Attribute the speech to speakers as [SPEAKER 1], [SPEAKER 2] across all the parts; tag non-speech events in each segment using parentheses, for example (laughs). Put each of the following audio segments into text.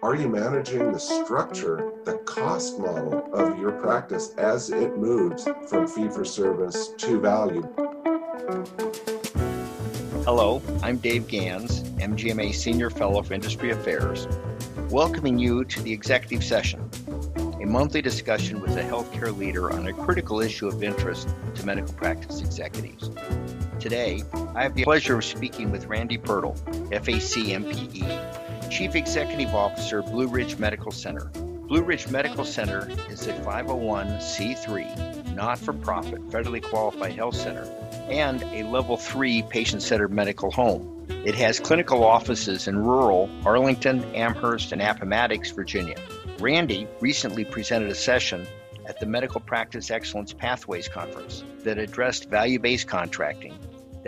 [SPEAKER 1] Are you managing the structure, the cost model of your practice as it moves from fee for service to value?
[SPEAKER 2] Hello, I'm Dave Gans, MGMA Senior Fellow for Industry Affairs, welcoming you to the executive session, a monthly discussion with a healthcare leader on a critical issue of interest to medical practice executives. Today, I have the pleasure of speaking with Randy Pirtle, FACMPE, Chief Executive Officer, Blue Ridge Medical Center. Blue Ridge Medical Center is a 501c3, not for profit, federally qualified health center and a level 3 patient centered medical home. It has clinical offices in rural Arrington, Amherst, and Appomattox, Virginia. Randy recently presented a session at the Medical Practice Excellence Pathways Conference that addressed value based contracting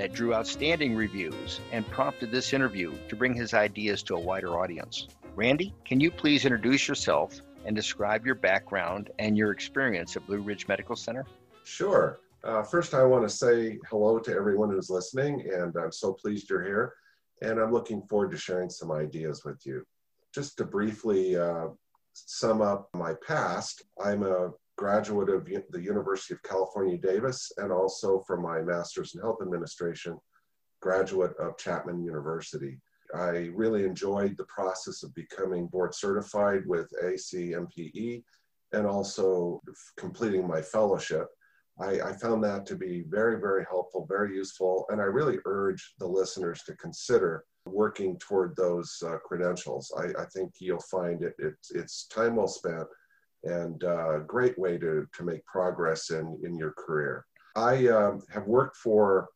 [SPEAKER 2] that drew outstanding reviews and prompted this interview to bring his ideas to a wider audience. Randy, can you please introduce yourself and describe your background and your experience at Blue Ridge Medical Center?
[SPEAKER 1] Sure. Uh, first, I want to say hello to everyone who's listening, and I'm so pleased you're here. And I'm looking forward to sharing some ideas with you. Just to briefly uh, sum up my past, I'm a graduate of the University of California, Davis, and also from my master's in health administration, graduate of Chapman University. I really enjoyed the process of becoming board certified with ACMPE and also completing my fellowship. I, I, found that to be very, very helpful, very useful, and I really urge the listeners to consider working toward those uh, credentials. I, I, think you'll find it, it, it's time well spent and a uh, great way to, to make progress in, in your career. I um, have worked for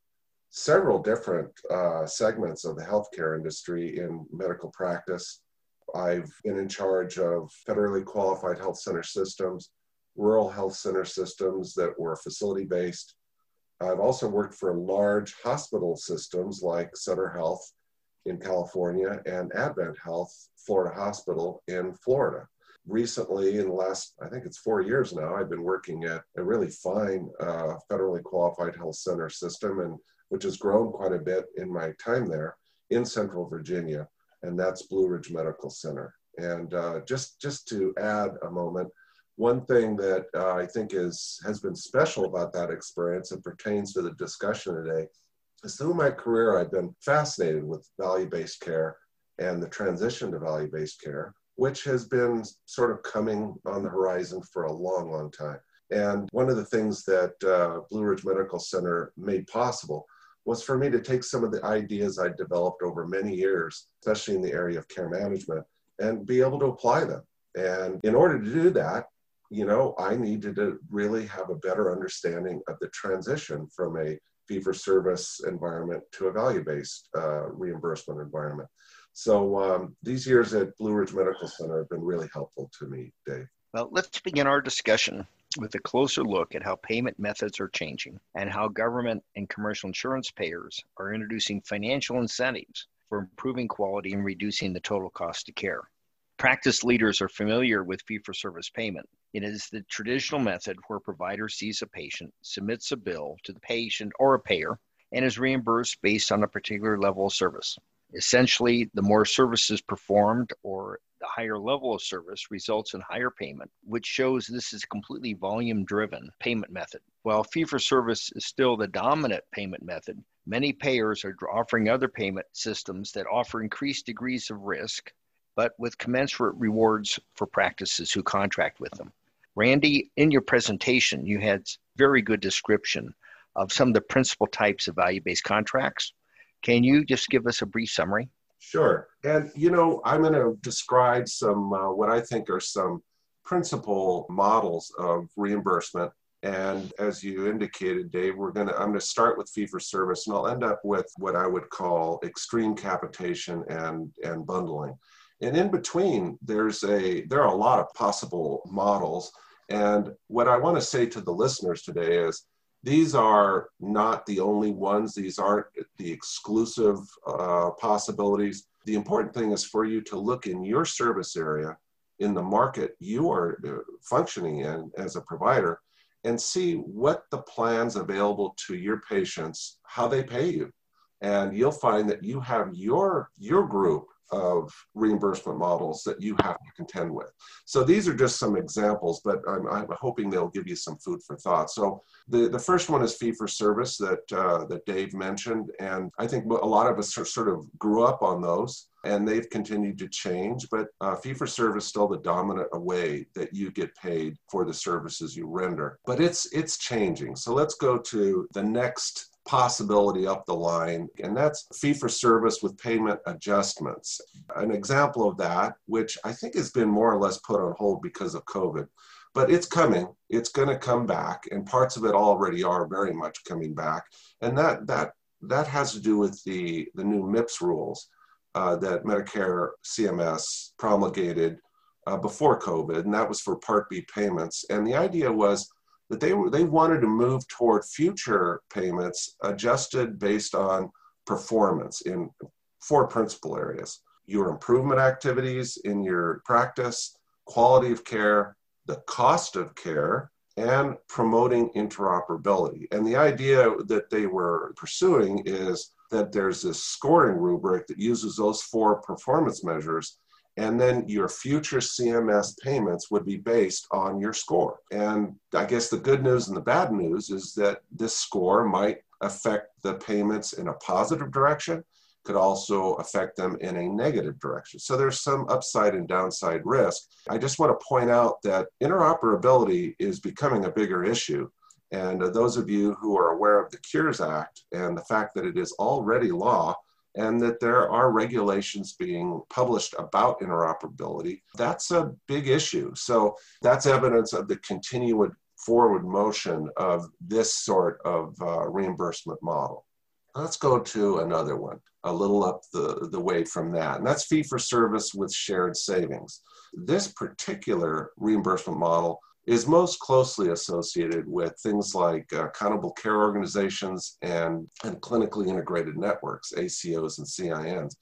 [SPEAKER 1] several different uh, segments of the healthcare industry in medical practice. I've been in charge of federally qualified health center systems, rural health center systems that were facility based. I've also worked for large hospital systems like Sutter Health in California and Advent Health Florida Hospital in Florida recently in the last i think it's four years now i've been working at a really fine uh, federally qualified health center system and which has grown quite a bit in my time there in central virginia and that's blue ridge medical center. And uh, just just to add a moment one thing that uh, i think is has been special about that experience and pertains to the discussion today is through my career i've been fascinated with value-based care and the transition to value-based care which has been sort of coming on the horizon for a long, long time. And one of the things that uh, Blue Ridge Medical Center made possible was for me to take some of the ideas I'd developed over many years, especially in the area of care management, and be able to apply them. And in order to do that, you know, I needed to really have a better understanding of the transition from a fee for service environment to a value based uh, reimbursement environment. So um, these years at Blue Ridge Medical Center have been really helpful to me, Dave.
[SPEAKER 2] Well, let's begin our discussion with a closer look at how payment methods are changing and how government and commercial insurance payers are introducing financial incentives for improving quality and reducing the total cost of care. Practice leaders are familiar with fee for service payment. It is the traditional method where a provider sees a patient, submits a bill to the patient or a payer, and is reimbursed based on a particular level of service. Essentially, the more services performed or the higher level of service results in higher payment, which shows this is a completely volume driven payment method. While fee for service is still the dominant payment method, many payers are offering other payment systems that offer increased degrees of risk, but with commensurate rewards for practices who contract with them. Randy, in your presentation, you had very good description of some of the principal types of value based contracts can you just give us a brief summary?
[SPEAKER 1] Sure. And, you know, I'm going to describe some, uh, what I think are some principal models of reimbursement. And as you indicated, Dave, we're going to, I'm going to start with fee for service and I'll end up with what I would call extreme capitation and, and bundling. And in between, there's a, there are a lot of possible models. And what I want to say to the listeners today is these are not the only ones, these aren't the exclusive uh, possibilities. The important thing is for you to look in your service area, in the market you are uh, functioning in as a provider, and see what the plans available to your patients, how they pay you. And you'll find that you have your, your group of reimbursement models that you have to contend with. So these are just some examples, but I'm, I'm hoping they'll give you some food for thought. So the, the first one is fee for service that, uh, that Dave mentioned. And I think a lot of us sort of grew up on those and they've continued to change, but uh, fee for service is still the dominant way that you get paid for the services you render. But it's, it's changing. So let's go to the next possibility up the line, and that's fee for service with payment adjustments. An example of that, which I think has been more or less put on hold because of COVID, but it's coming. It's going to come back, and parts of it already are very much coming back. And that that that has to do with the the new MIPS rules uh, that Medicare CMS promulgated uh, before COVID, and that was for Part B payments. And the idea was that they were, they wanted to move toward future payments adjusted based on performance in four principal areas your improvement activities in your practice, quality of care, the cost of care, and promoting interoperability. And the idea that they were pursuing is that there's this scoring rubric that uses those four performance measures and then your future CMS payments would be based on your score. And I guess the good news and the bad news is that this score might affect the payments in a positive direction, could also affect them in a negative direction. So there's some upside and downside risk. I just want to point out that interoperability is becoming a bigger issue. And those of you who are aware of the Cures Act and the fact that it is already law, and that there are regulations being published about interoperability. That's a big issue. So that's evidence of the continued forward motion of this sort of uh, reimbursement model. Let's go to another one, a little up the, the way from that, and that's fee for service with shared savings. This particular reimbursement model is most closely associated with things like uh, accountable care organizations and, and clinically integrated networks, ACOs and CINs.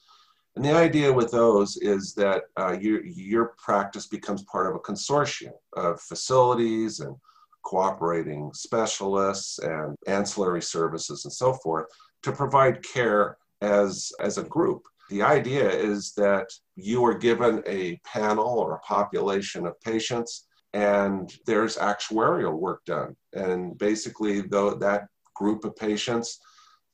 [SPEAKER 1] And the idea with those is that uh, your, your practice becomes part of a consortium of facilities and cooperating specialists and ancillary services and so forth to provide care as, as a group. The idea is that you are given a panel or a population of patients and there's actuarial work done. And basically, though that group of patients,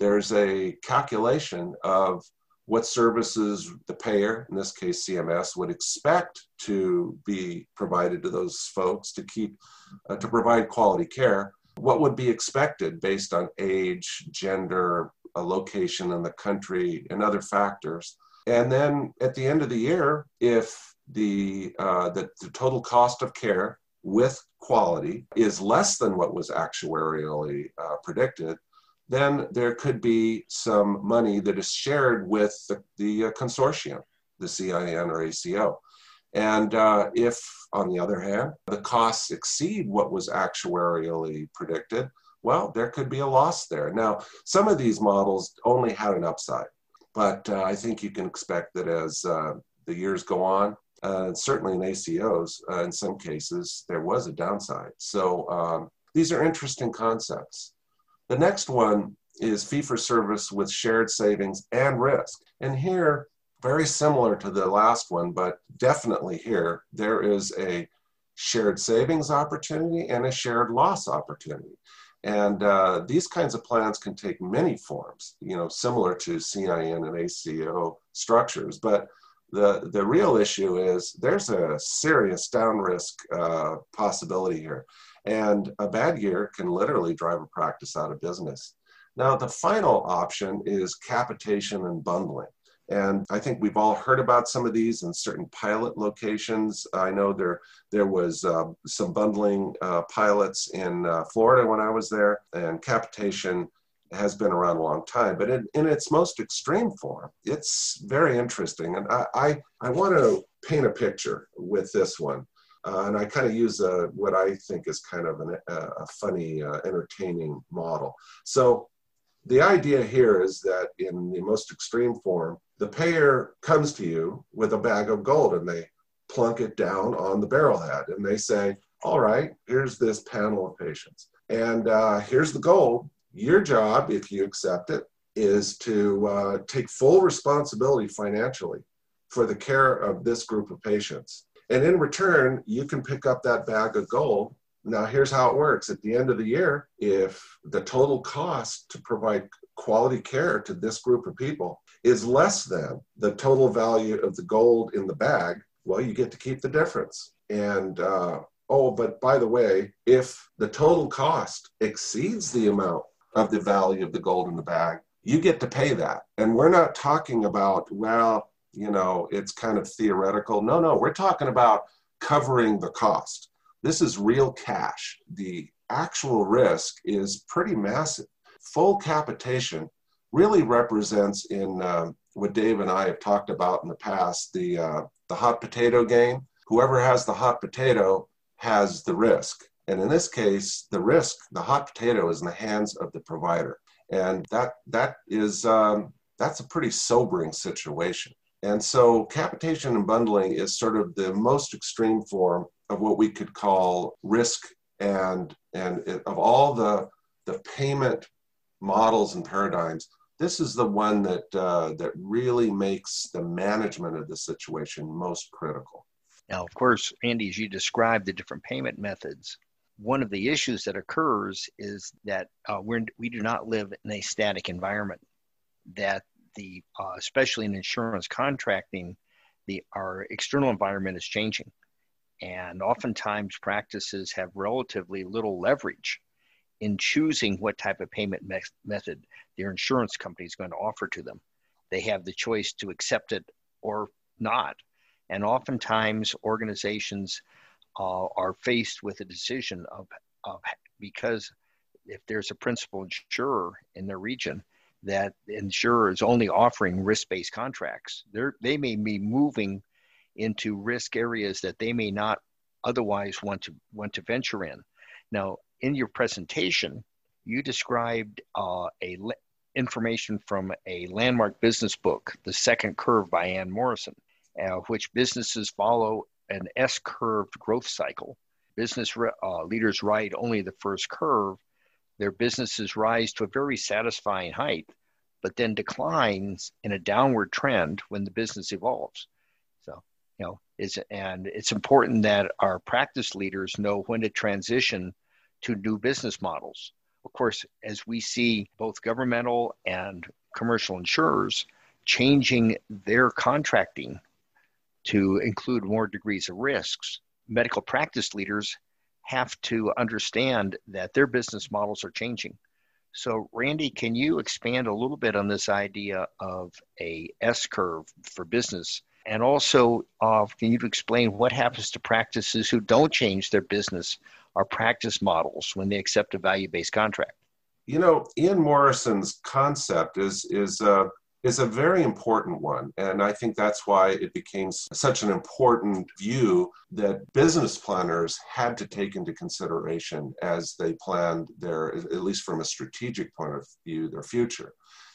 [SPEAKER 1] there's a calculation of what services the payer, in this case CMS, would expect to be provided to those folks to keep uh, to provide quality care. What would be expected based on age, gender, a location in the country, and other factors. And then at the end of the year, if the, uh, the, the total cost of care with quality is less than what was actuarially uh, predicted, then there could be some money that is shared with the, the uh, consortium, the CIN or ACO. And uh, if, on the other hand, the costs exceed what was actuarially predicted, well, there could be a loss there. Now, some of these models only had an upside, but uh, I think you can expect that as uh, the years go on, uh, certainly in ACOs, uh, in some cases, there was a downside. So um, these are interesting concepts. The next one is fee for service with shared savings and risk. And here, very similar to the last one, but definitely here, there is a shared savings opportunity and a shared loss opportunity. And uh, these kinds of plans can take many forms, you know, similar to CIN and ACO structures. But the, the real issue is there's a serious down risk uh, possibility here. And a bad year can literally drive a practice out of business. Now, the final option is capitation and bundling. And I think we've all heard about some of these in certain pilot locations. I know there there was uh, some bundling uh, pilots in uh, Florida when I was there, and capitation has been around a long time, but in, in its most extreme form, it's very interesting. And I, I, I want to paint a picture with this one. Uh, and I kind of use a, what I think is kind of an, a, a funny, uh, entertaining model. So the idea here is that in the most extreme form, the payer comes to you with a bag of gold and they plunk it down on the barrelhead and they say, all right, here's this panel of patients. And uh, here's the gold your job, if you accept it, is to uh, take full responsibility financially for the care of this group of patients. And in return, you can pick up that bag of gold. Now, here's how it works. At the end of the year, if the total cost to provide quality care to this group of people is less than the total value of the gold in the bag, well, you get to keep the difference. And uh, oh, but by the way, if the total cost exceeds the amount of the value of the gold in the bag, you get to pay that. And we're not talking about, well, you know, it's kind of theoretical. No, no, we're talking about covering the cost. This is real cash. The actual risk is pretty massive. Full capitation really represents in uh, what Dave and I have talked about in the past the uh, the hot potato game. Whoever has the hot potato has the risk, and in this case, the risk, the hot potato, is in the hands of the provider, and that that is um, that's a pretty sobering situation. And so, capitation and bundling is sort of the most extreme form of what we could call risk, and and it, of all the the payment models and paradigms, this is the one that uh, that really makes the management of the situation most critical.
[SPEAKER 2] Now, of course, Randy, as you described the different payment methods, one of the issues that occurs is that uh, we're, we do not live in a static environment. That the uh, especially in insurance contracting, the our external environment is changing, and oftentimes practices have relatively little leverage in choosing what type of payment me- method their insurance company is going to offer to them. They have the choice to accept it or not. And oftentimes, organizations uh, are faced with a decision of, of because if there's a principal insurer in their region, that insurer is only offering risk-based contracts. They're, may be moving into risk areas that they may not otherwise want to want to venture in. Now, in your presentation, you described uh, a le- information from a landmark business book, The Second Curve by Ian Morrison, uh, which businesses follow an S-curved growth cycle. Business re- uh, leaders ride only the first curve. Their businesses rise to a very satisfying height, but then declines in a downward trend when the business evolves. So, you know, is and it's important that our practice leaders know when to transition to new business models. Of course, as we see both governmental and commercial insurers changing their contracting to include more degrees of risks, medical practice leaders have to understand that their business models are changing. So, Randy, can you expand a little bit on this idea of a S curve for business? And also, uh, can you explain what happens to practices who don't change their business or practice models when they accept a value-based contract?
[SPEAKER 1] You know, Ian Morrison's concept is is uh, is a very important one, and I think that's why it became such an important view that business planners had to take into consideration as they planned their, at least from a strategic point of view, their future.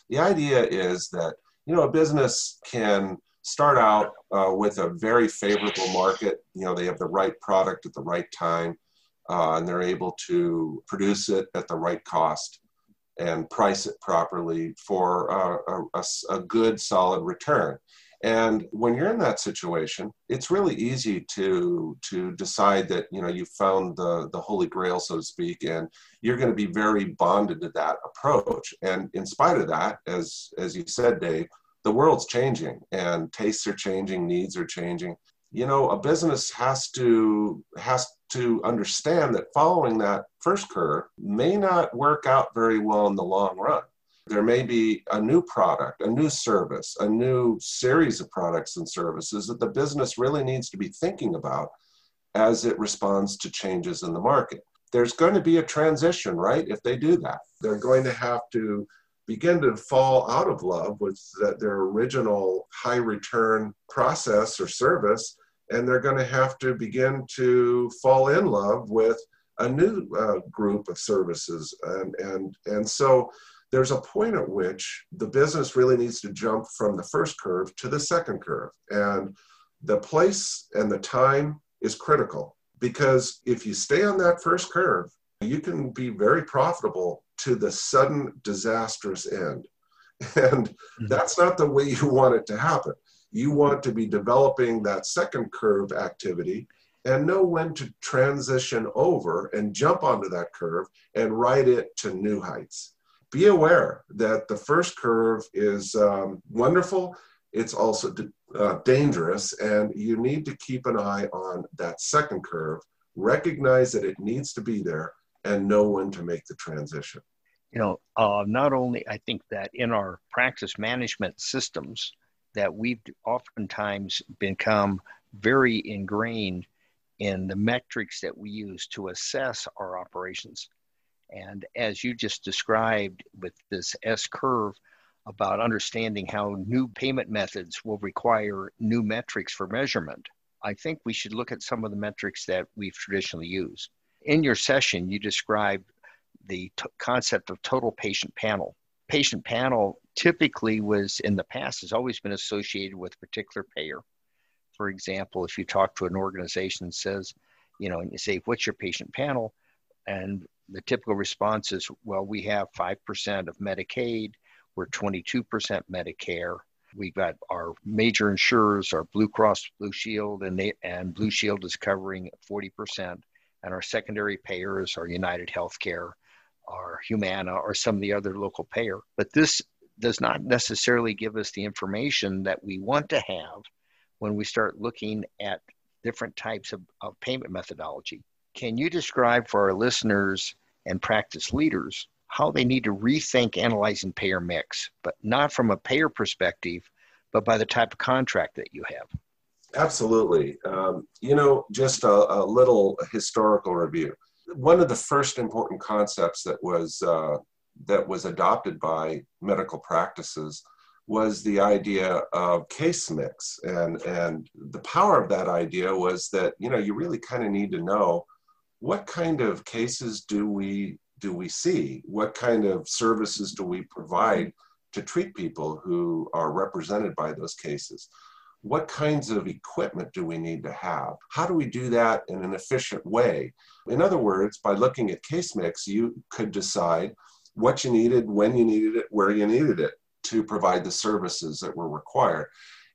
[SPEAKER 1] The idea is that you know a business can start out uh, with a very favorable market. You know, they have the right product at the right time uh, and they're able to produce it at the right cost and price it properly for a, a, a, good solid return. And when you're in that situation it's really easy to to decide that you know you found the the holy grail so to speak and you're going to be very bonded to that approach. And in spite of that as as you said dave the world's changing and tastes are changing needs are changing. You know a business has to has to understand that following that first curve may not work out very well in the long run. There may be a new product a new service a new series of products and services that the business really needs to be thinking about as it responds to changes in the market. There's going to be a transition right if they do that. They're going to have to begin to fall out of love with the, their original high return process or service and they're going to have to begin to fall in love with a new uh, group of services. And and and so there's a point at which the business really needs to jump from the first curve to the second curve. And the place and the time is critical because if you stay on that first curve you can be very profitable to the sudden disastrous end. (laughs) And mm-hmm. that's not the way you want it to happen You want to be developing that second curve activity and know when to transition over and jump onto that curve and ride it to new heights. Be aware that the first curve is um, wonderful, it's also uh, dangerous, and you need to keep an eye on that second curve, recognize that it needs to be there, and know when to make the transition.
[SPEAKER 2] You know, uh, not only I think that in our practice management systems, that we've oftentimes become very ingrained in the metrics that we use to assess our operations. And as you just described with this S curve about understanding how new payment methods will require new metrics for measurement, I think we should look at some of the metrics that we've traditionally used. In your session, you described the t- concept of total patient panel. Patient panel typically was in the past has always been associated with a particular payer for example, if you talk to an organization that says, you know, and you say, what's your patient panel? And the typical response is, well, we have 5% of Medicaid, we're 22% Medicare. We've got our major insurers are Blue Cross Blue Shield, and, they, and Blue Shield is covering 40%. And our secondary payers are United Healthcare, or Humana, or some of the other local payer. But this does not necessarily give us the information that we want to have when we start looking at different types of, of payment methodology. Can you describe for our listeners and practice leaders how they need to rethink analyzing payer mix, but not from a payer perspective, but by the type of contract that you have?
[SPEAKER 1] Absolutely. Um, you know, just a, a, little historical review. One of the first important concepts that was uh, that was adopted by medical practices was the idea of case mix. And and the power of that idea was that you know you really kind of need to know what kind of cases do we do we see? What kind of services do we provide to treat people who are represented by those cases what kinds of equipment do we need to have how do we do that in an efficient way in other words by looking at case mix you could decide what you needed when you needed it where you needed it to provide the services that were required.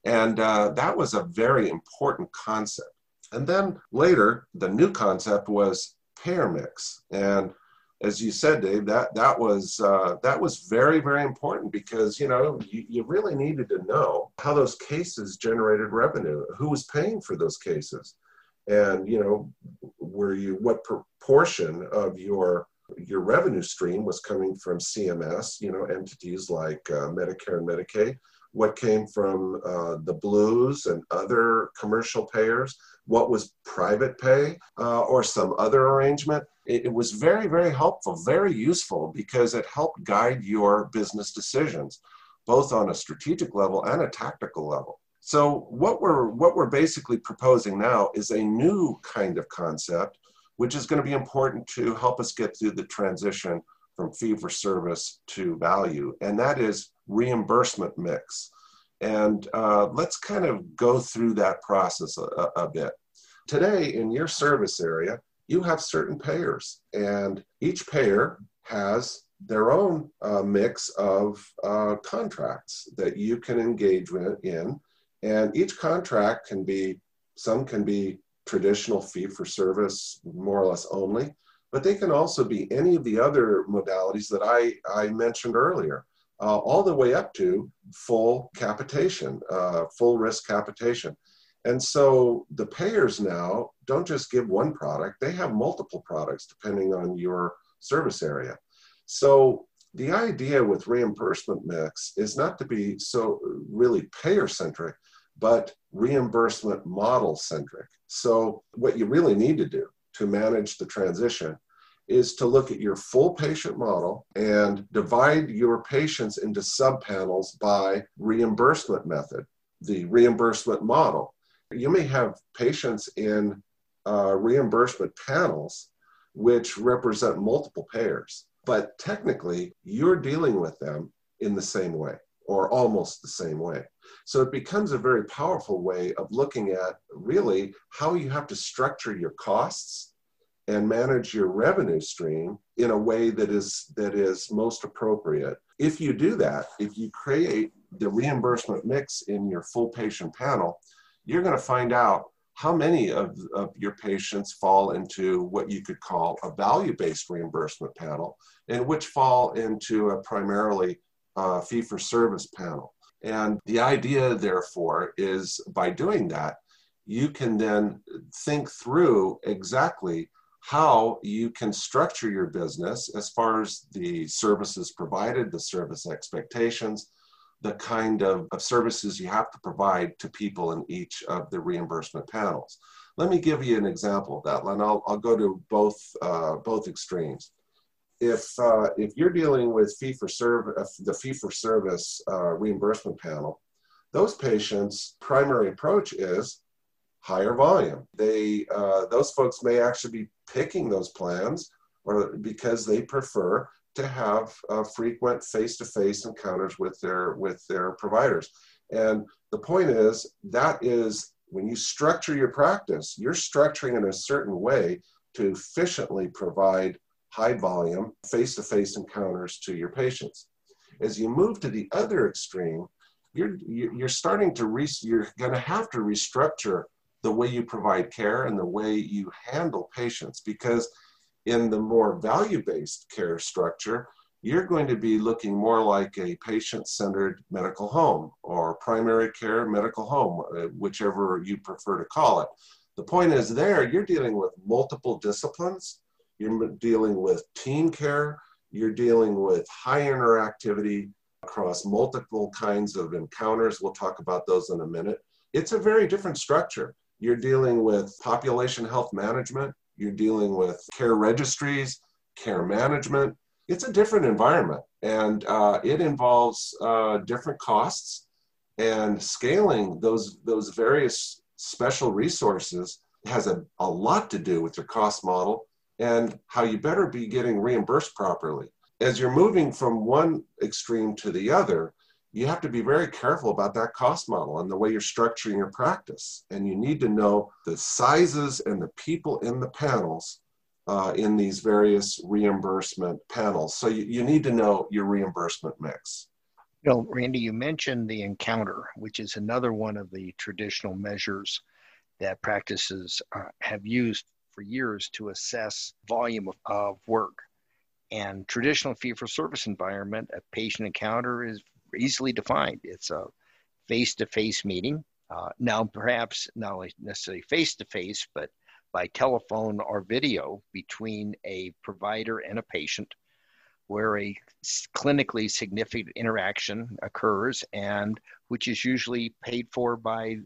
[SPEAKER 1] And uh, that was a very important concept. And then later, the new concept was payer mix. And as you said, Dave, that that was uh, that was very very important because you know you, you really needed to know how those cases generated revenue, who was paying for those cases, and you know were you what proportion of your your revenue stream was coming from CMS, you know, entities like uh, Medicare and Medicaid, what came from uh, the Blues and other commercial payers, what was private pay uh, or some other arrangement. It, it, was very, very helpful, very useful because it helped guide your business decisions, both on a strategic level and a tactical level. So what we're what we're basically proposing now is a new kind of concept which is going to be important to help us get through the transition from fee for service to value, and that is reimbursement mix. And uh, let's kind of go through that process a, a bit. Today, in your service area, you have certain payers, and each payer has their own uh, mix of uh, contracts that you can engage in. And each contract can be, some can be traditional fee for service more or less only, but they can also be any of the other modalities that I, I mentioned earlier, uh, all the way up to full capitation, uh, full risk capitation. And so the payers now don't just give one product, they have multiple products depending on your service area. So the idea with reimbursement mix is not to be so really payer centric, but reimbursement model centric. So, what you really need to do to manage the transition is to look at your full patient model and divide your patients into subpanels by reimbursement method, the reimbursement model. You may have patients in uh, reimbursement panels which represent multiple payers, but technically you're dealing with them in the same way or almost the same way. So it becomes a very powerful way of looking at really how you have to structure your costs and manage your revenue stream in a way that is that is most appropriate. If you do that, if you create the reimbursement mix in your full patient panel, you're going to find out how many of, of your patients fall into what you could call a value-based reimbursement panel and which fall into a primarily uh, fee-for-service panel. And the idea, therefore, is by doing that, you can then think through exactly how you can structure your business as far as the services provided, the service expectations, the kind of, of services you have to provide to people in each of the reimbursement panels. Let me give you an example of that, and I'll, I'll go to both, uh, both extremes. If, uh, if you're dealing with fee for service, uh, the fee for service uh, reimbursement panel, those patients' primary approach is higher volume. They, uh, those folks may actually be picking those plans or because they prefer to have uh, frequent face-to-face encounters with their with their providers. And the point is that is when you structure your practice, you're structuring in a certain way to efficiently provide high volume face-to-face encounters to your patients. As you move to the other extreme, you're you're starting to re- you're going to have to restructure the way you provide care and the way you handle patients because in the more value based care structure, you're going to be looking more like a patient centered medical home or primary care medical home, uh, whichever you prefer to call it. The point is, there you're dealing with multiple disciplines, you're dealing with team care, you're dealing with high interactivity across multiple kinds of encounters. We'll talk about those in a minute. It's a very different structure. You're dealing with population health management, you're dealing with care registries, care management. It's a different environment and uh, it involves uh, different costs and scaling those, those various special resources has a, a lot to do with your cost model and how you better be getting reimbursed properly. As you're moving from one extreme to the other, you have to be very careful about that cost model and the way you're structuring your practice. And you need to know the sizes and the people in the panels uh, in these various reimbursement panels. So you, you need to know your reimbursement mix.
[SPEAKER 2] You know, Randy, you mentioned the encounter, which is another one of the traditional measures that practices uh, have used for years to assess volume of, of work. And traditional fee for service environment, a patient encounter is easily defined. It's a face to face meeting. Uh, now, perhaps not necessarily face to face, but by telephone or video between a provider and a patient, where a clinically significant interaction occurs and which is usually paid for by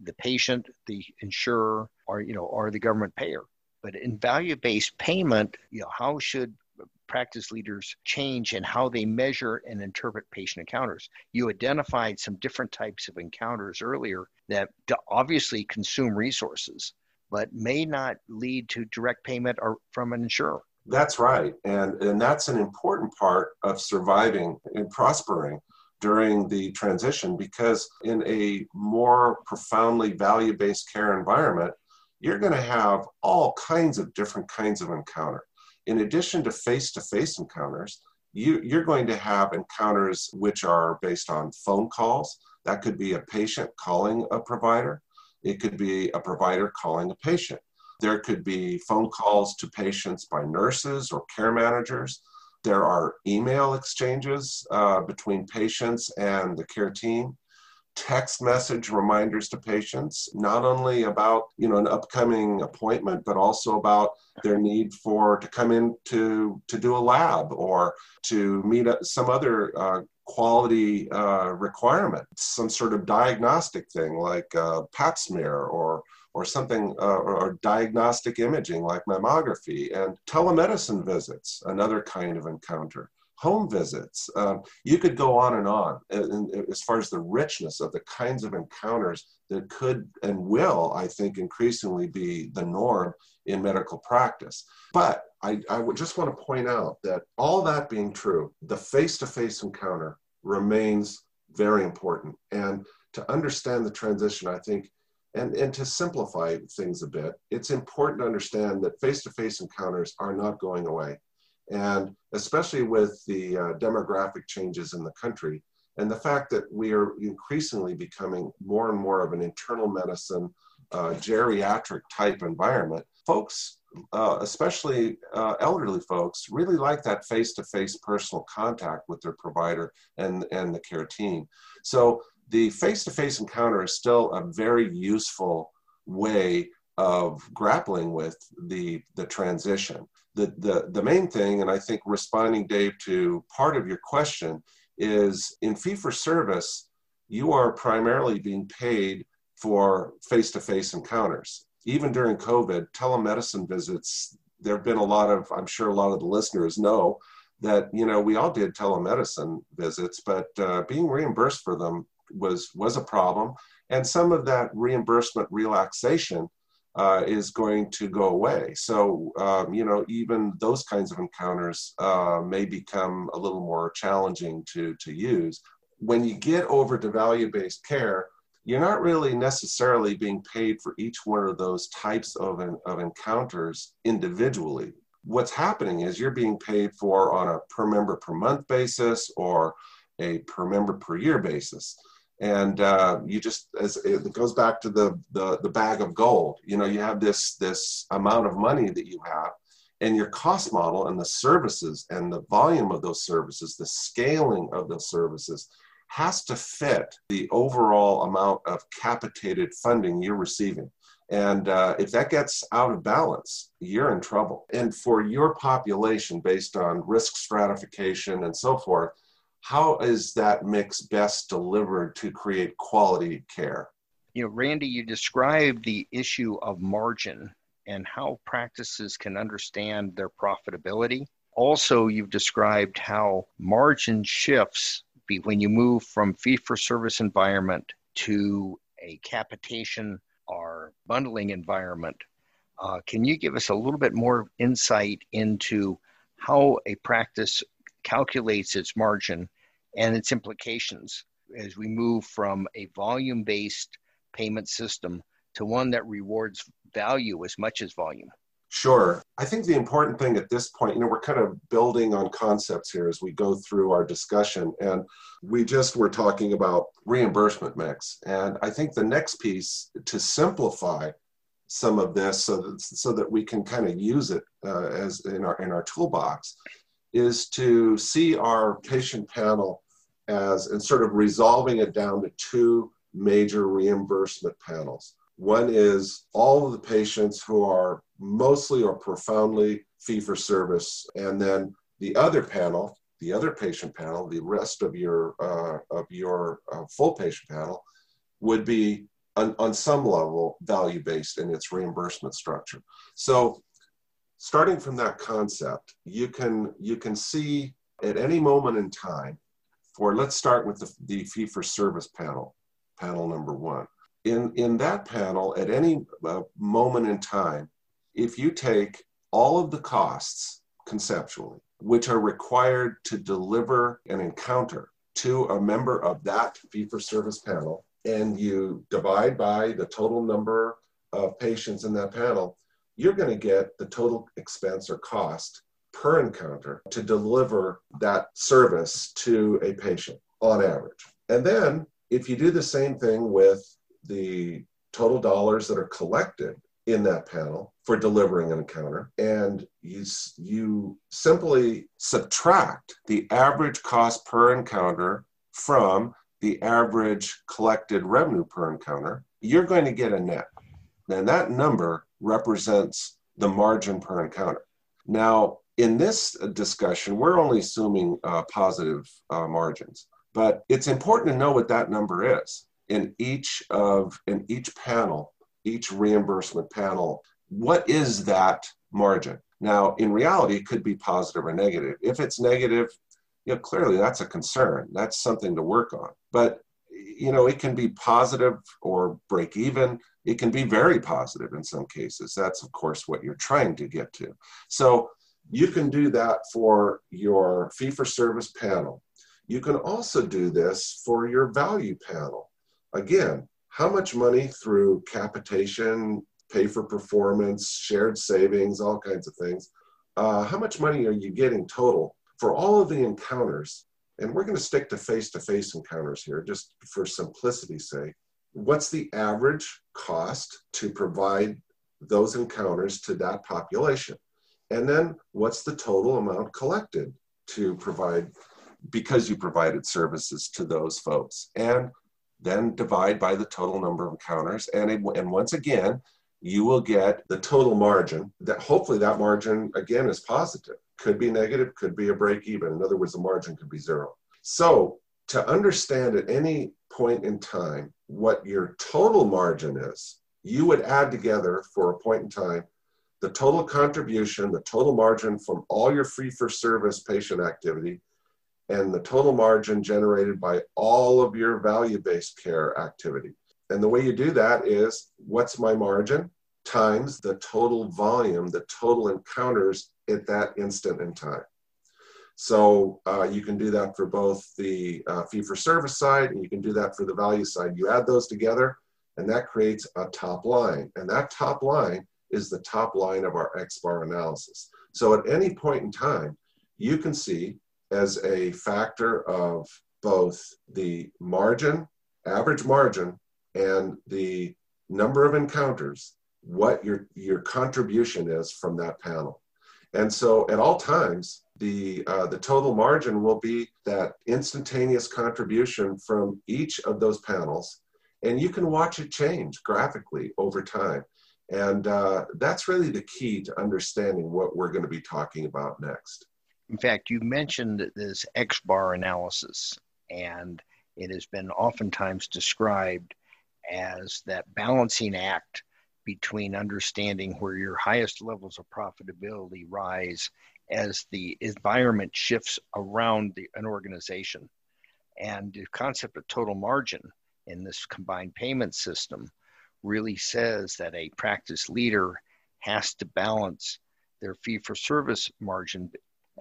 [SPEAKER 2] the patient, the insurer, or you know, or the government payer. But in value-based payment, you know, how should practice leaders change in how they measure and interpret patient encounters. You identified some different types of encounters earlier that obviously consume resources, but may not lead to direct payment or from an insurer.
[SPEAKER 1] That's right. And, and that's an important part of surviving and prospering during the transition because in a more profoundly value based care environment, you're going to have all kinds of different kinds of encounter in addition to face to face encounters, you, you're going to have encounters which are based on phone calls. That could be a patient calling a provider, it could be a provider calling a patient. There could be phone calls to patients by nurses or care managers. There are email exchanges uh, between patients and the care team text message reminders to patients not only about you know an upcoming appointment but also about their need for to come in to to do a lab or to meet some other uh, quality uh, requirement some sort of diagnostic thing like uh, pap smear or or something uh, or diagnostic imaging like mammography and telemedicine visits another kind of encounter home visits. Um, you could go on and on as far as the richness of the kinds of encounters that could and will, I think, increasingly be the norm in medical practice. But I, I would just want to point out that all that being true, the face to face encounter remains very important. And to understand the transition, I think, and, and to simplify things a bit, it's important to understand that face to face encounters are not going away. And especially with the uh, demographic changes in the country, and the fact that we are increasingly becoming more and more of an internal medicine, uh, geriatric type environment, folks, uh, especially uh, elderly folks, really like that face to face personal contact with their provider and, and the care team. So the face to face encounter is still a very useful way of grappling with the, the transition. The, the, the main thing, and I think responding, Dave, to part of your question, is in fee for service, you are primarily being paid for face to face encounters. Even during COVID, telemedicine visits, there have been a lot of, I'm sure a lot of the listeners know that, you know, we all did telemedicine visits, but uh, being reimbursed for them was, was a problem. And some of that reimbursement relaxation uh, is going to go away. So, um, you know, even those kinds of encounters uh, may become a little more challenging to, to use. When you get over to value based care, you're not really necessarily being paid for each one of those types of, of encounters individually. What's happening is you're being paid for on a per member per month basis or a per member per year basis and uh, you just as it goes back to the, the the bag of gold you know you have this this amount of money that you have and your cost model and the services and the volume of those services the scaling of those services has to fit the overall amount of capitated funding you're receiving and uh, if that gets out of balance, you're in trouble. And for your population, based on risk stratification and so forth, how is that mix best delivered to create quality care?
[SPEAKER 2] You know, Randy, you described the issue of margin and how practices can understand their profitability. Also, you've described how margin shifts when you move from fee for service environment to a capitation or bundling environment. Uh, can you give us a little bit more insight into how a practice calculates its margin and its implications as we move from a volume based payment system to one that rewards value as much as volume?
[SPEAKER 1] Sure. I think the important thing at this point, you know, we're kind of building on concepts here as we go through our discussion. And we just were talking about reimbursement mix. And I think the next piece to simplify some of this so that, so that we can kind of use it uh, as in our, in our toolbox is to see our patient panel as and sort of resolving it down to two major reimbursement panels. One is all of the patients who are mostly or profoundly fee for service, and then the other panel, the other patient panel, the rest of your uh, of your uh, full patient panel, would be on, on some level value based in its reimbursement structure. So starting from that concept, you can you can see at any moment in time, for let's start with the, the fee for service panel, panel number one. In in that panel, at any uh, moment in time, if you take all of the costs conceptually, which are required to deliver an encounter to a member of that fee for service panel, and you divide by the total number of patients in that panel, you're going to get the total expense or cost per encounter to deliver that service to a patient on average. And then if you do the same thing with the total dollars that are collected in that panel for delivering an encounter and you you simply subtract the average cost per encounter from the average collected revenue per encounter you're going to get a net and that number represents the margin per encounter. Now, in this discussion, we're only assuming uh, positive uh, margins, but it's important to know what that number is in each of in each panel, each reimbursement panel. What is that margin? Now, in reality, it could be positive or negative. If it's negative, you know, clearly that's a concern. That's something to work on. But you know, it can be positive or break even. It can be very positive in some cases. That's, of course, what you're trying to get to. So you can do that for your fee for service panel. You can also do this for your value panel. Again, how much money through capitation, pay for performance, shared savings, all kinds of things. Uh, how much money are you getting total for all of the encounters and we're going to stick to face to face encounters here just for simplicity's sake. What's the average cost to provide those encounters to that population? And then what's the total amount collected to provide because you provided services to those folks? And then divide by the total number of encounters. And, it, and once again, you will get the total margin that hopefully that margin again is positive could be negative could be a break even in other words the margin could be zero so to understand at any point in time what your total margin is you would add together for a point in time the total contribution the total margin from all your fee for service patient activity and the total margin generated by all of your value based care activity and the way you do that is what's my margin times the total volume, the total encounters at that instant in time. So uh, you can do that for both the uh, fee for service side and you can do that for the value side. You add those together and that creates a top line. And that top line is the top line of our X bar analysis. So at any point in time, you can see as a factor of both the margin, average margin, and the number of encounters, what your, your contribution is from that panel. And so at all times, the, uh, the total margin will be that instantaneous contribution from each of those panels. And you can watch it change graphically over time. And uh, that's really the key to understanding what we're going to be talking about next.
[SPEAKER 2] In fact, you mentioned this X bar analysis, and it has been oftentimes described as that balancing act between understanding where your highest levels of profitability rise as the environment shifts around the, an organization. And the concept of total margin in this combined payment system really says that a practice leader has to balance their fee for service margin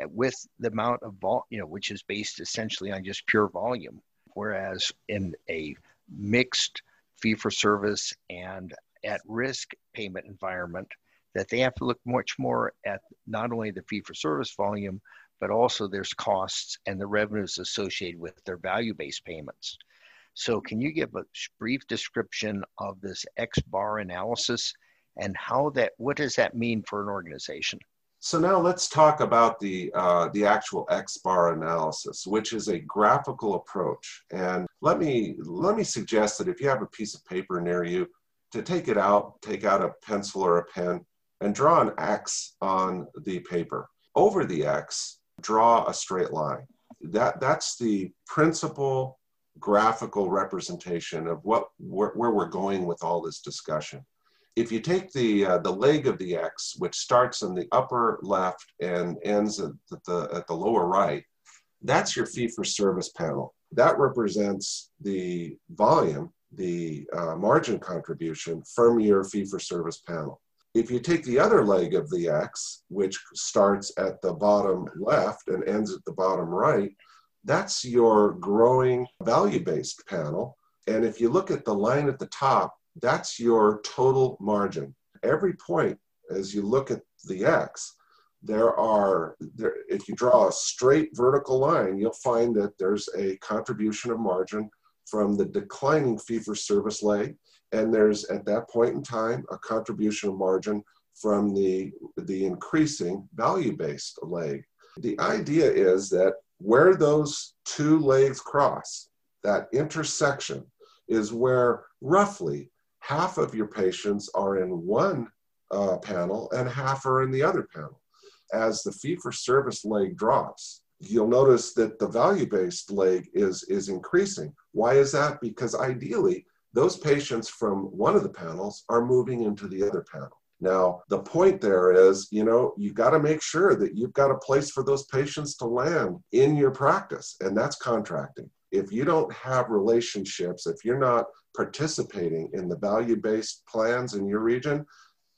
[SPEAKER 2] with the amount of vol, you know, which is based essentially on just pure volume. Whereas in a mixed fee for service and at risk payment environment, that they have to look much more at not only the fee for service volume, but also there's costs and the revenues associated with their value based payments. So, can you give a brief description of this X bar analysis and how that, what does that mean for an organization?
[SPEAKER 1] So now let's talk about the, uh, the actual X-bar analysis, which is a graphical approach. And let me, let me suggest that if you have a piece of paper near you, to take it out, take out a pencil or a pen and draw an X on the paper. Over the X, draw a straight line. That, that's the principal graphical representation of what, where, where we're going with all this discussion if you take the uh, the leg of the X, which starts in the upper left and ends at the at the lower right, that's your fee for service panel. That represents the volume, the uh, margin contribution from your fee for service panel. If you take the other leg of the X, which starts at the bottom left and ends at the bottom right, that's your growing value based panel. And if you look at the line at the top, that's your total margin. Every point, as you look at the X, there are, there, if you draw a straight vertical line, you'll find that there's a contribution of margin from the declining fee for service leg. And there's, at that point in time, a contribution margin from the, the increasing value based leg. The idea is that where those two legs cross, that intersection is where roughly half of your patients are in one uh, panel and half are in the other panel. As the fee for service leg drops, you'll notice that the value based leg is, is increasing. Why is that? Because ideally, those patients from one of the panels are moving into the other panel. Now, the point there is, you know, you've got to make sure that you've got a place for those patients to land in your practice, and that's contracting if you don't have relationships, if you're not participating in the value based plans in your region,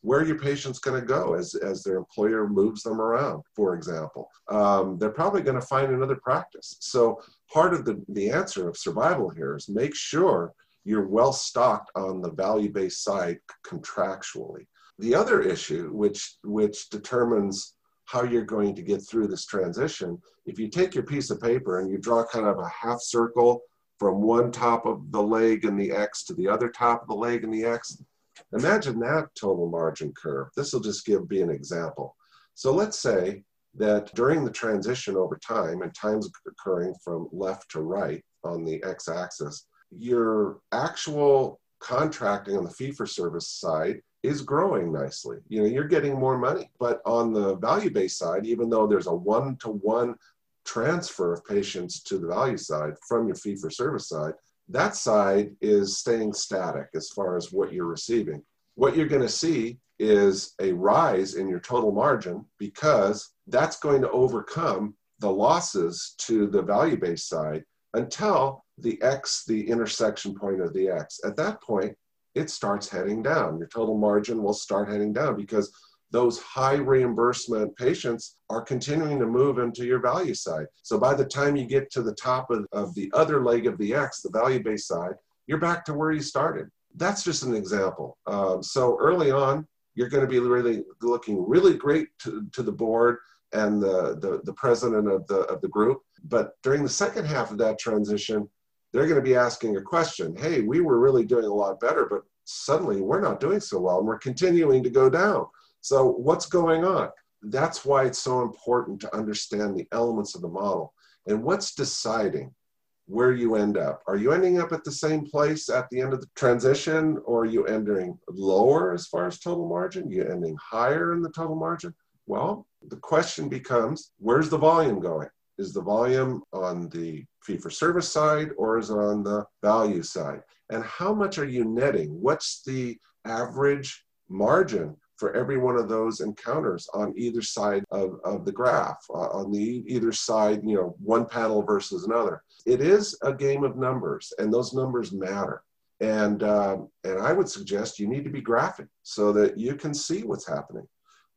[SPEAKER 1] where are your patients going to go as, as their employer moves them around, for example? Um, they're probably going to find another practice. So, part of the, the answer of survival here is make sure you're well stocked on the value based side contractually. The other issue, which, which determines how you're going to get through this transition, if you take your piece of paper and you draw kind of a half circle from one top of the leg in the X to the other top of the leg in the X, imagine that total margin curve. This will just give be an example. So let's say that during the transition over time, and time's occurring from left to right on the X axis, your actual contracting on the fee for service side is growing nicely. You know, you're getting more money. But on the value based side, even though there's a one to one transfer of patients to the value side from your fee for service side, that side is staying static as far as what you're receiving. What you're going to see is a rise in your total margin because that's going to overcome the losses to the value based side until the X, the intersection point of the X. At that point, it starts heading down. Your total margin will start heading down because those high reimbursement patients are continuing to move into your value side. So by the time you get to the top of, of the other leg of the X, the value based side, you're back to where you started. That's just an example. Um, so early on, you're going to be really looking really great to, to the board and the, the, the president of the, of the group. But during the second half of that transition, they're going to be asking a question Hey, we were really doing a lot better, but suddenly we're not doing so well and we're continuing to go down. So, what's going on? That's why it's so important to understand the elements of the model and what's deciding where you end up. Are you ending up at the same place at the end of the transition, or are you ending lower as far as total margin? You ending higher in the total margin? Well, the question becomes where's the volume going? Is the volume on the fee for service side or is it on the value side? And how much are you netting? What's the average margin for every one of those encounters on either side of, of the graph, uh, on the either side, you know, one panel versus another. It is a game of numbers, and those numbers matter. And uh, and I would suggest you need to be graphic so that you can see what's happening.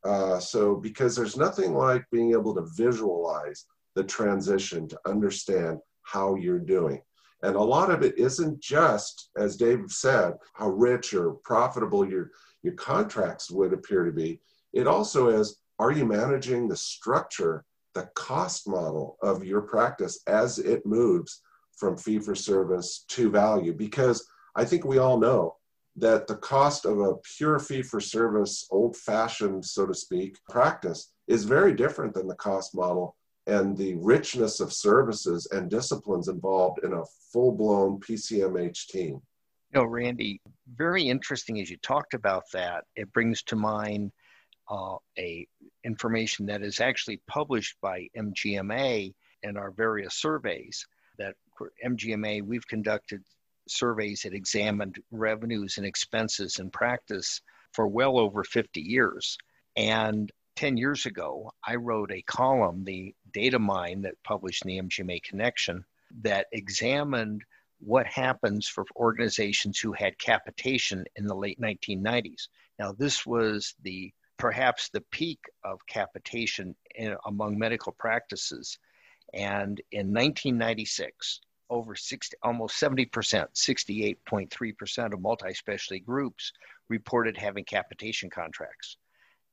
[SPEAKER 1] Uh, so because there's nothing like being able to visualize the transition to understand how you're doing. And a lot of it isn't just, as Dave said, how rich or profitable your, your contracts would appear to be. It also is, are you managing the structure, the cost model of your practice as it moves from fee for service to value? Because I think we all know that the cost of a pure fee for service, old fashioned, so to speak, practice is very different than the cost model and the richness of services and disciplines involved in a full blown PCMH team.
[SPEAKER 2] You know, Randy, very interesting as you talked about that. It brings to mind uh, a information that is actually published by MGMA in our various surveys. That MGMA, we've conducted surveys that examined revenues and expenses in practice for well over 50 years. And 10 years ago, I wrote a column, the data mine that published in the MGMA Connection, that examined what happens for organizations who had capitation in the late 1990s. Now, this was the perhaps the peak of capitation in, among medical practices. And in 1996, over 60, almost 70%, 68.3% of multi specialty groups reported having capitation contracts.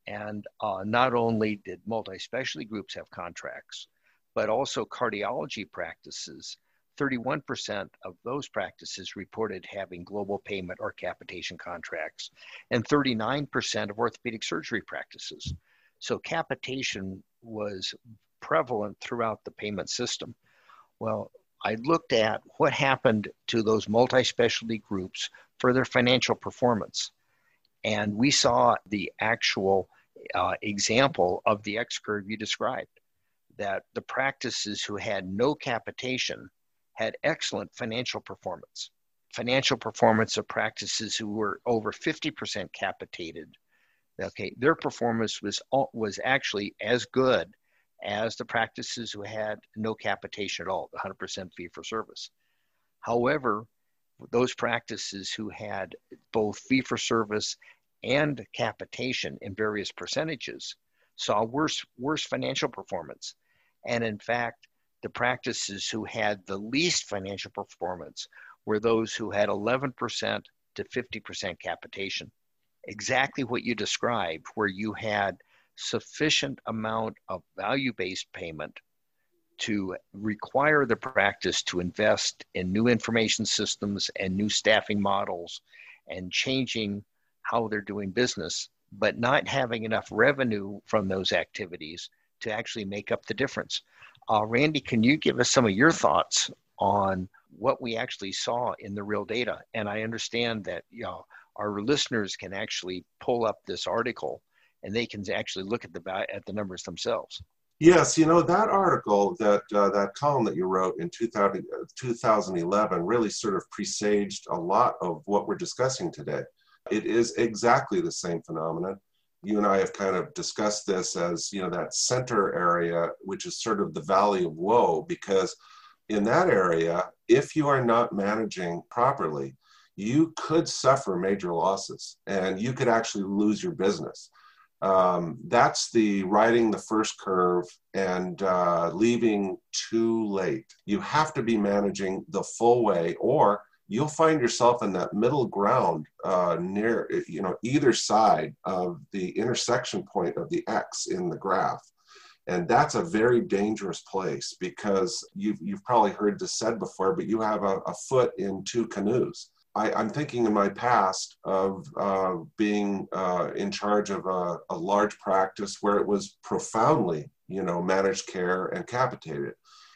[SPEAKER 2] And uh, not only did multi specialty groups have contracts, but also cardiology practices. 31% of those practices reported having global payment or capitation contracts, and 39% of orthopedic surgery practices. So, capitation was prevalent throughout the payment system. Well, I looked at what happened to those multi specialty groups for their financial performance. And we saw the actual uh, example of the X curve you described that the practices who had no capitation had excellent financial performance. Financial performance of practices who were over 50% capitated, okay, their performance was was actually as good as the practices who had no capitation at all, 100% fee for service. However, those practices who had both fee for service and capitation in various percentages saw worse, worse financial performance. And in fact, the practices who had the least financial performance were those who had 11% to 50% capitation. Exactly what you described, where you had sufficient amount of value based payment to require the practice to invest in new information systems and new staffing models and changing how they're doing business, but not having enough revenue from those activities to actually make up the difference. Uh, Randy, can you give us some of your thoughts on what we actually saw in the real data? And I understand that you know, our listeners can actually pull up this article and they can actually look at the at the numbers themselves.
[SPEAKER 1] Yes, you know that article, that uh, that column that you wrote in 2000, 2011, really sort of presaged a lot of what we're discussing today. It is exactly the same phenomenon. You and I have kind of discussed this as you know that center area, which is sort of the valley of woe, because in that area, if you are not managing properly, you could suffer major losses, and you could actually lose your business um, that's the riding the first curve and uh, leaving too late. You have to be managing the full way, or you'll find yourself in that middle ground uh, near, you know, either side of the intersection point of the X in the graph. And that's a very dangerous place because you've, you've probably heard this said before, but you have a, a foot in two canoes. I, am thinking in my past of uh, being uh, in charge of a, a, large practice where it was profoundly, you know, managed care and capitated.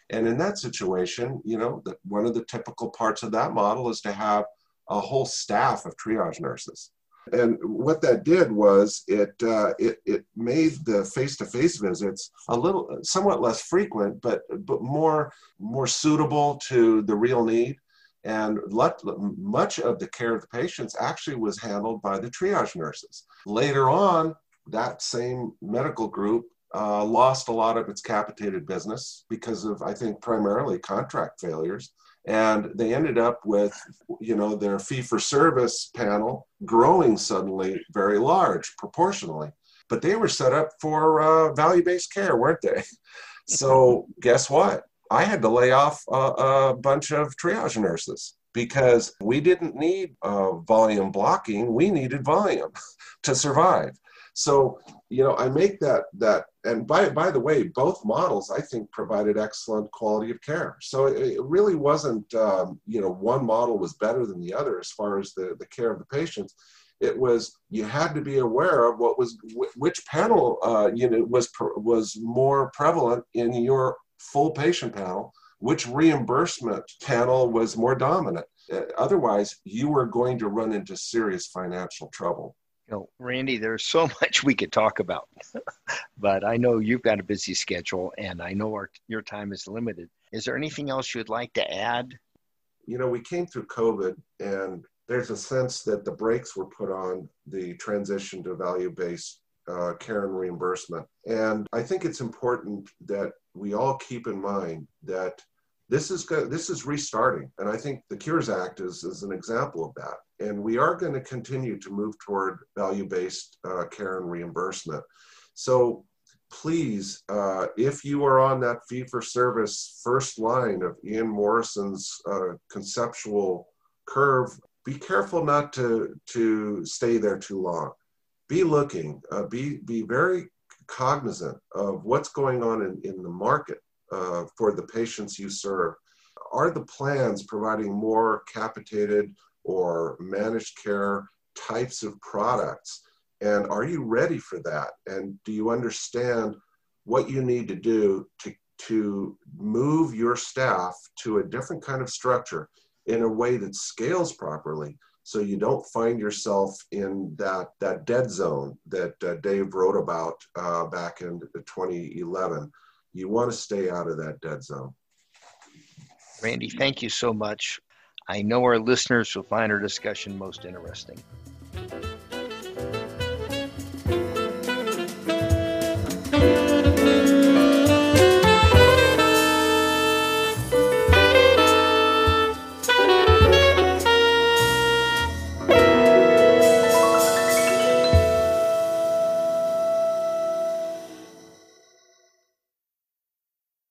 [SPEAKER 1] And in that situation, you know, the, one of the typical parts of that model is to have a whole staff of triage nurses. And what that did was it uh, it, it made the face-to-face visits a little somewhat less frequent, but but more more suitable to the real need and much of the care of the patients actually was handled by the triage nurses. Later on, that same medical group uh, lost a lot of its capitated business because of, I think, primarily contract failures. And they ended up with, you know, their fee for service panel growing suddenly very large proportionally. But they were set up for uh, value based care, weren't they? (laughs) So, guess what? I had to lay off a, a bunch of triage nurses because we didn't need uh, volume blocking. We needed volume (laughs) to survive. So, you know, I make that that, and by by the way, both models I think provided excellent quality of care. So it, it really wasn't, um, you know, one model was better than the other as far as the the care of the patients. It was you had to be aware of what was which panel uh, you know was was more prevalent in your full patient panel, which reimbursement panel was more dominant. Uh, otherwise, you were going to run into serious financial trouble.
[SPEAKER 2] You know, Randy, there's so (laughs) much we could talk about, (laughs) but I know you've got a busy schedule and I know our, your time is limited. Is there anything else you'd like to add?
[SPEAKER 1] You know, we came through COVID and there's a sense that the brakes were put on the transition to value based uh, care and reimbursement. And I think it's important that we all keep in mind that this is go- this is restarting, and I think the Cures Act is, is an example of that. And we are going to continue to move toward value-based uh, care and reimbursement. So please, uh, if you are on that fee-for-service first line of Ian Morrison's uh, conceptual curve, be careful not to to stay there too long be looking, uh, be, be very cognizant of what's going on in, in the market uh, for the patients you serve. Are the plans providing more capitated or managed care types of products? And are you ready for that? And do you understand what you need to do to, to move your staff to a different kind of structure in a way that scales properly so you don't find yourself in that that dead zone that uh, Dave wrote about uh, back in 2011. You want to stay out of that dead zone.
[SPEAKER 2] Randy, thank you so much. I know our listeners will find our discussion most interesting.